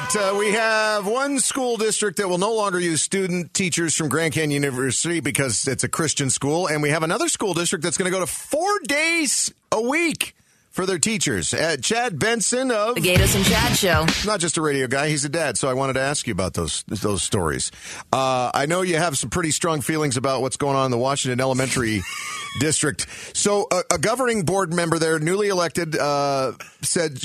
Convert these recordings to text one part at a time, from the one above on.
right, uh, we have one school district that will no longer use student teachers from Grand Canyon University because it's a Christian school, and we have another school district that's going to go to four days a week for their teachers. Uh, Chad Benson of The Gaydos and Chad Show. not just a radio guy; he's a dad. So I wanted to ask you about those those stories. Uh, I know you have some pretty strong feelings about what's going on in the Washington Elementary District. So a, a governing board member there, newly elected, uh, said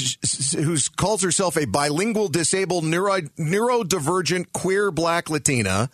who calls herself a bilingual, disabled, neuro, neurodivergent, queer, black Latina.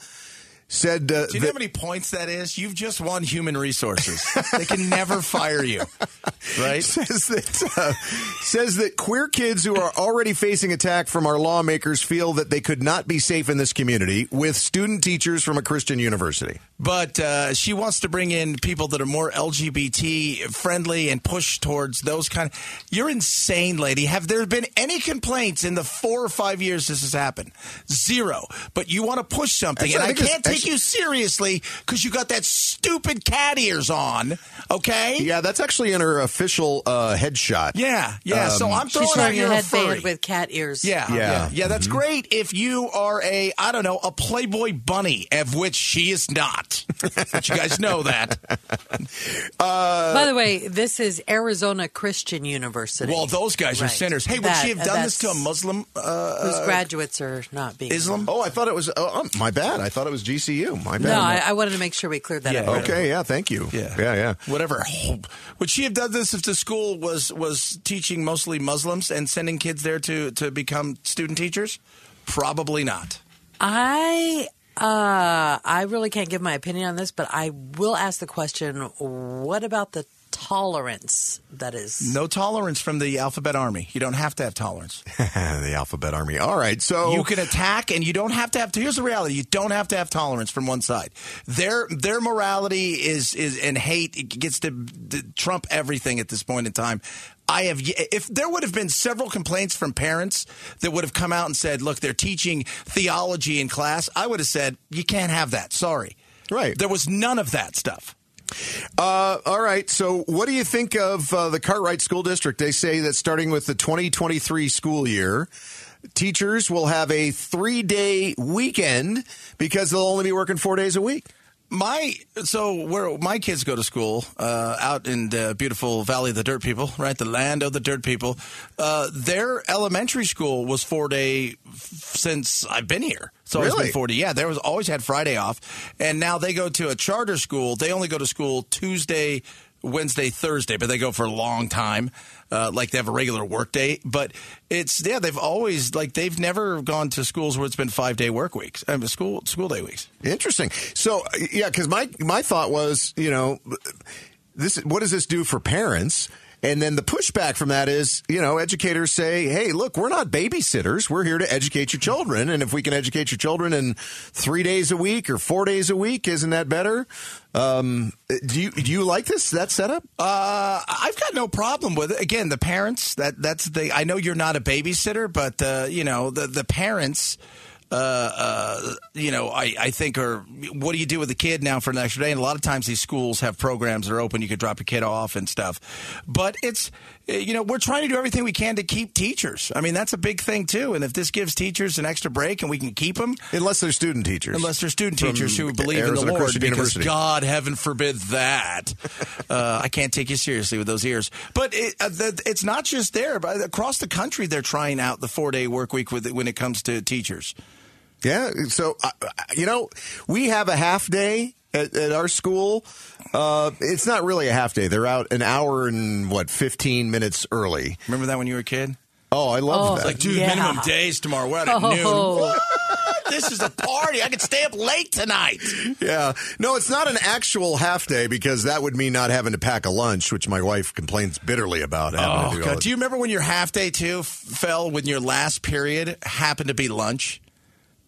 Said uh, Do you know how many points that is? You've just won human resources. they can never fire you, right? says that uh, says that queer kids who are already facing attack from our lawmakers feel that they could not be safe in this community with student teachers from a Christian university. But uh, she wants to bring in people that are more LGBT friendly and push towards those kind. Of, you're insane, lady. Have there been any complaints in the four or five years this has happened? Zero. But you want to push something, and I I, can't take actually- you seriously because you got that stupid cat ears on. Okay. Yeah, that's actually in her official uh, headshot. Yeah, yeah. so Um, I'm throwing She's out wearing a your headband with cat ears. Yeah, Yeah. yeah, yeah. That's Mm-hmm. great if you are a, I don't know, a Playboy bunny, of which she is not. but you guys know that. By the way, this is Arizona Christian University. Well, those guys are sinners. Hey, would she have done this to a Muslim? Uh, whose graduates are not being Islam? Oh, I thought it was. Oh, oh, my bad. I thought it was GCU. My bad. No, I, I wanted to make sure we cleared that Yeah. up. okay, yeah. Thank you. Yeah, yeah, yeah. Whatever. Would she have done this if the school was was teaching mostly Muslims and sending kids there to to become student teachers? Probably not. I uh, I really can't give my opinion on this, but I will ask the question: What about the tolerance that is? No tolerance from the alphabet army. You don't have to have tolerance. the Alphabet Army. All right, so You can attack, and you don't have to have. To here's the reality: you don't have to have tolerance from one side. Their their morality is is and hate it gets to, to trump everything at this point in time. I have if there would have been several complaints from parents that would have come out and said, "Look, they're teaching theology in class." I would have said, "You can't have that." Sorry. Right. There was none of that stuff. Uh, all right. So, what do you think of uh, the Cartwright School District? They say that starting with the 2023 school year, teachers will have a three day weekend because they'll only be working four days a week. My so where my kids go to school uh, out in the beautiful Valley of the Dirt People, right, the land of the Dirt People. Uh, their elementary school was four day since I've been here. So it's Really? been forty. Yeah, there was always had Friday off, and now they go to a charter school. They only go to school Tuesday, Wednesday, Thursday, but they go for a long time. Uh, like they have a regular work day, but it's yeah they've always like they've never gone to schools where it's been five day work weeks, I mean, school school day weeks. Interesting. So, yeah, because my my thought was, you know, this what does this do for parents? And then the pushback from that is, you know, educators say, "Hey, look, we're not babysitters. We're here to educate your children, and if we can educate your children in three days a week or four days a week, isn't that better?" Um, do you do you like this that setup? Uh, I've got no problem with it. Again, the parents that that's the. I know you're not a babysitter, but uh, you know the the parents. Uh, uh, you know, I, I think are what do you do with the kid now for an extra day? And a lot of times these schools have programs that are open. You could drop your kid off and stuff. But it's, uh, you know, we're trying to do everything we can to keep teachers. I mean, that's a big thing too. And if this gives teachers an extra break and we can keep them, Unless they're student teachers. Unless they're student From teachers who believe in the Lord, Christian because University. God, heaven forbid that. uh, I can't take you seriously with those ears. But it, uh, the, it's not just there, but across the country, they're trying out the four day work week with when it comes to teachers. Yeah. So, uh, you know, we have a half day at, at our school. Uh, it's not really a half day. They're out an hour and what, 15 minutes early. Remember that when you were a kid? Oh, I love Oh, that. Like, dude, Yeah. minimum days tomorrow. We're out at noon. Oh. What? This is a party. I could stay up late tonight. yeah. No, it's not an actual half day because that would mean not having to pack a lunch, which my wife complains bitterly about. having to Oh, do God. Do you remember when your half day too f- fell when your last period happened to be lunch?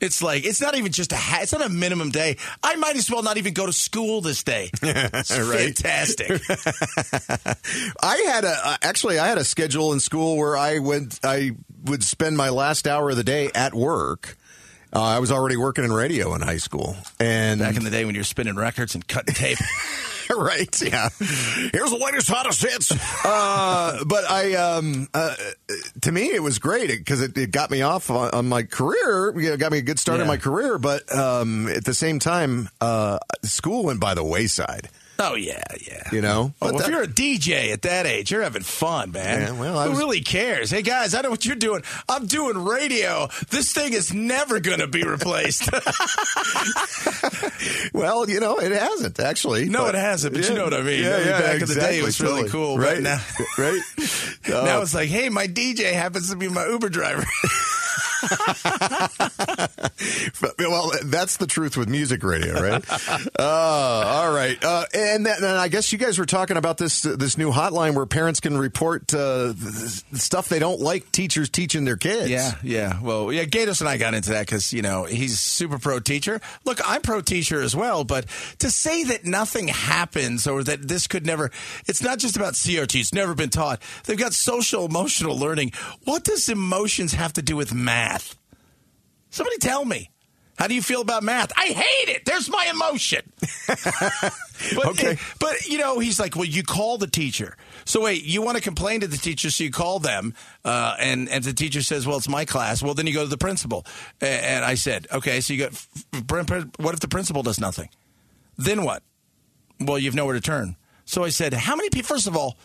It's like it's not even just a ha- it's not a minimum day. I might as well not even go to school this day. It's Right. fantastic. I had a uh, actually I had a schedule in school where I went I would spend my last hour of the day at work. Uh, I was already working in radio in high school, and Back in the day when you were spinning records and cutting tape. right. Yeah. Here's the latest hottest hits. Uh, but I, um, uh, to me, it was great because it, it, got me off on, on my career. Got me a good start Yeah. in my career. But um, at the same time, uh, school went by the wayside. Oh yeah, yeah. You know? Oh, But if you're a DJ at that age, you're having fun, man. Yeah, well, I Who was- really cares? Hey guys, I know what you're doing. I'm doing radio. This thing is never going to be replaced. Well, you know, it hasn't actually. No, But- it hasn't, but you know what I mean. Yeah, I mean, yeah, back in the day, it exactly, was really cool, right? now- right? now Uh, it's like, hey, my DJ happens to be my Uber driver. Well, that's the truth with music radio, right? uh, all right, uh, and, then, and I guess you guys were talking about this this new hotline where parents can report uh, stuff they don't like teachers teaching their kids. Yeah, yeah. Well, yeah, Gaydos and I got into that because, you know, he's super pro teacher. Look, I'm pro teacher as well, but to say that nothing happens or that this could never, it's not just about CRT. It's never been taught. They've got social emotional learning. What does emotions have to do with math? Somebody tell me. How do you feel about math? I hate it. There's my emotion. but, Okay. But, you know, he's like, well, you call the teacher. So wait, you want to complain to the teacher, so you call them, uh, and, and the teacher says, well, it's my class. Well, then you go to the principal. A- And I said, okay, so you got, what if the principal does nothing? Then what? Well, you've nowhere to turn. So I said, how many people, first of all,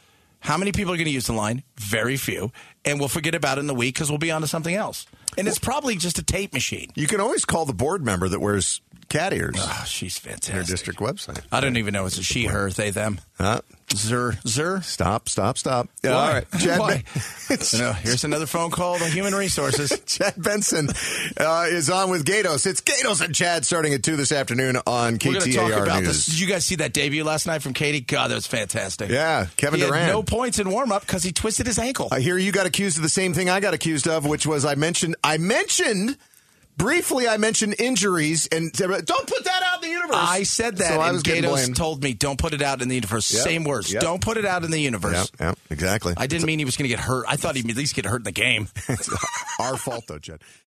how many people are going to use the line? Very few. And we'll forget about it in the week because we'll be on to something else. And it's probably just a tape machine. You can always call the board member that wears cat ears. Oh, she's Their fantastic. district website. I don't even know. It's a she, her, they, them. Huh? Zer, zer. Stop, stop, stop. Why? All right. Chad, Why? Ben- No, here's another phone call to Human Resources. Chad Benson uh, is on with Gaydos. It's Gaydos and Chad starting at 2 this afternoon on We're going to talk KTAR about News. this. Did you guys see that debut last night from KD? God, that was fantastic. Yeah, Kevin he Durant. no points in warm up because he twisted his ankle. I hear you got accused of the same thing I got accused of, which was I mentioned I mentioned briefly I mentioned injuries and don't put that out universe. I said that, so I and was getting Gaydos told me, "Don't put it out in the universe." Yep, Same words. yep. Don't put it out in the universe. Yeah, yeah, exactly. I didn't mean he was going to get hurt. I thought he'd at least get hurt in the game. It's our fault though, Chad.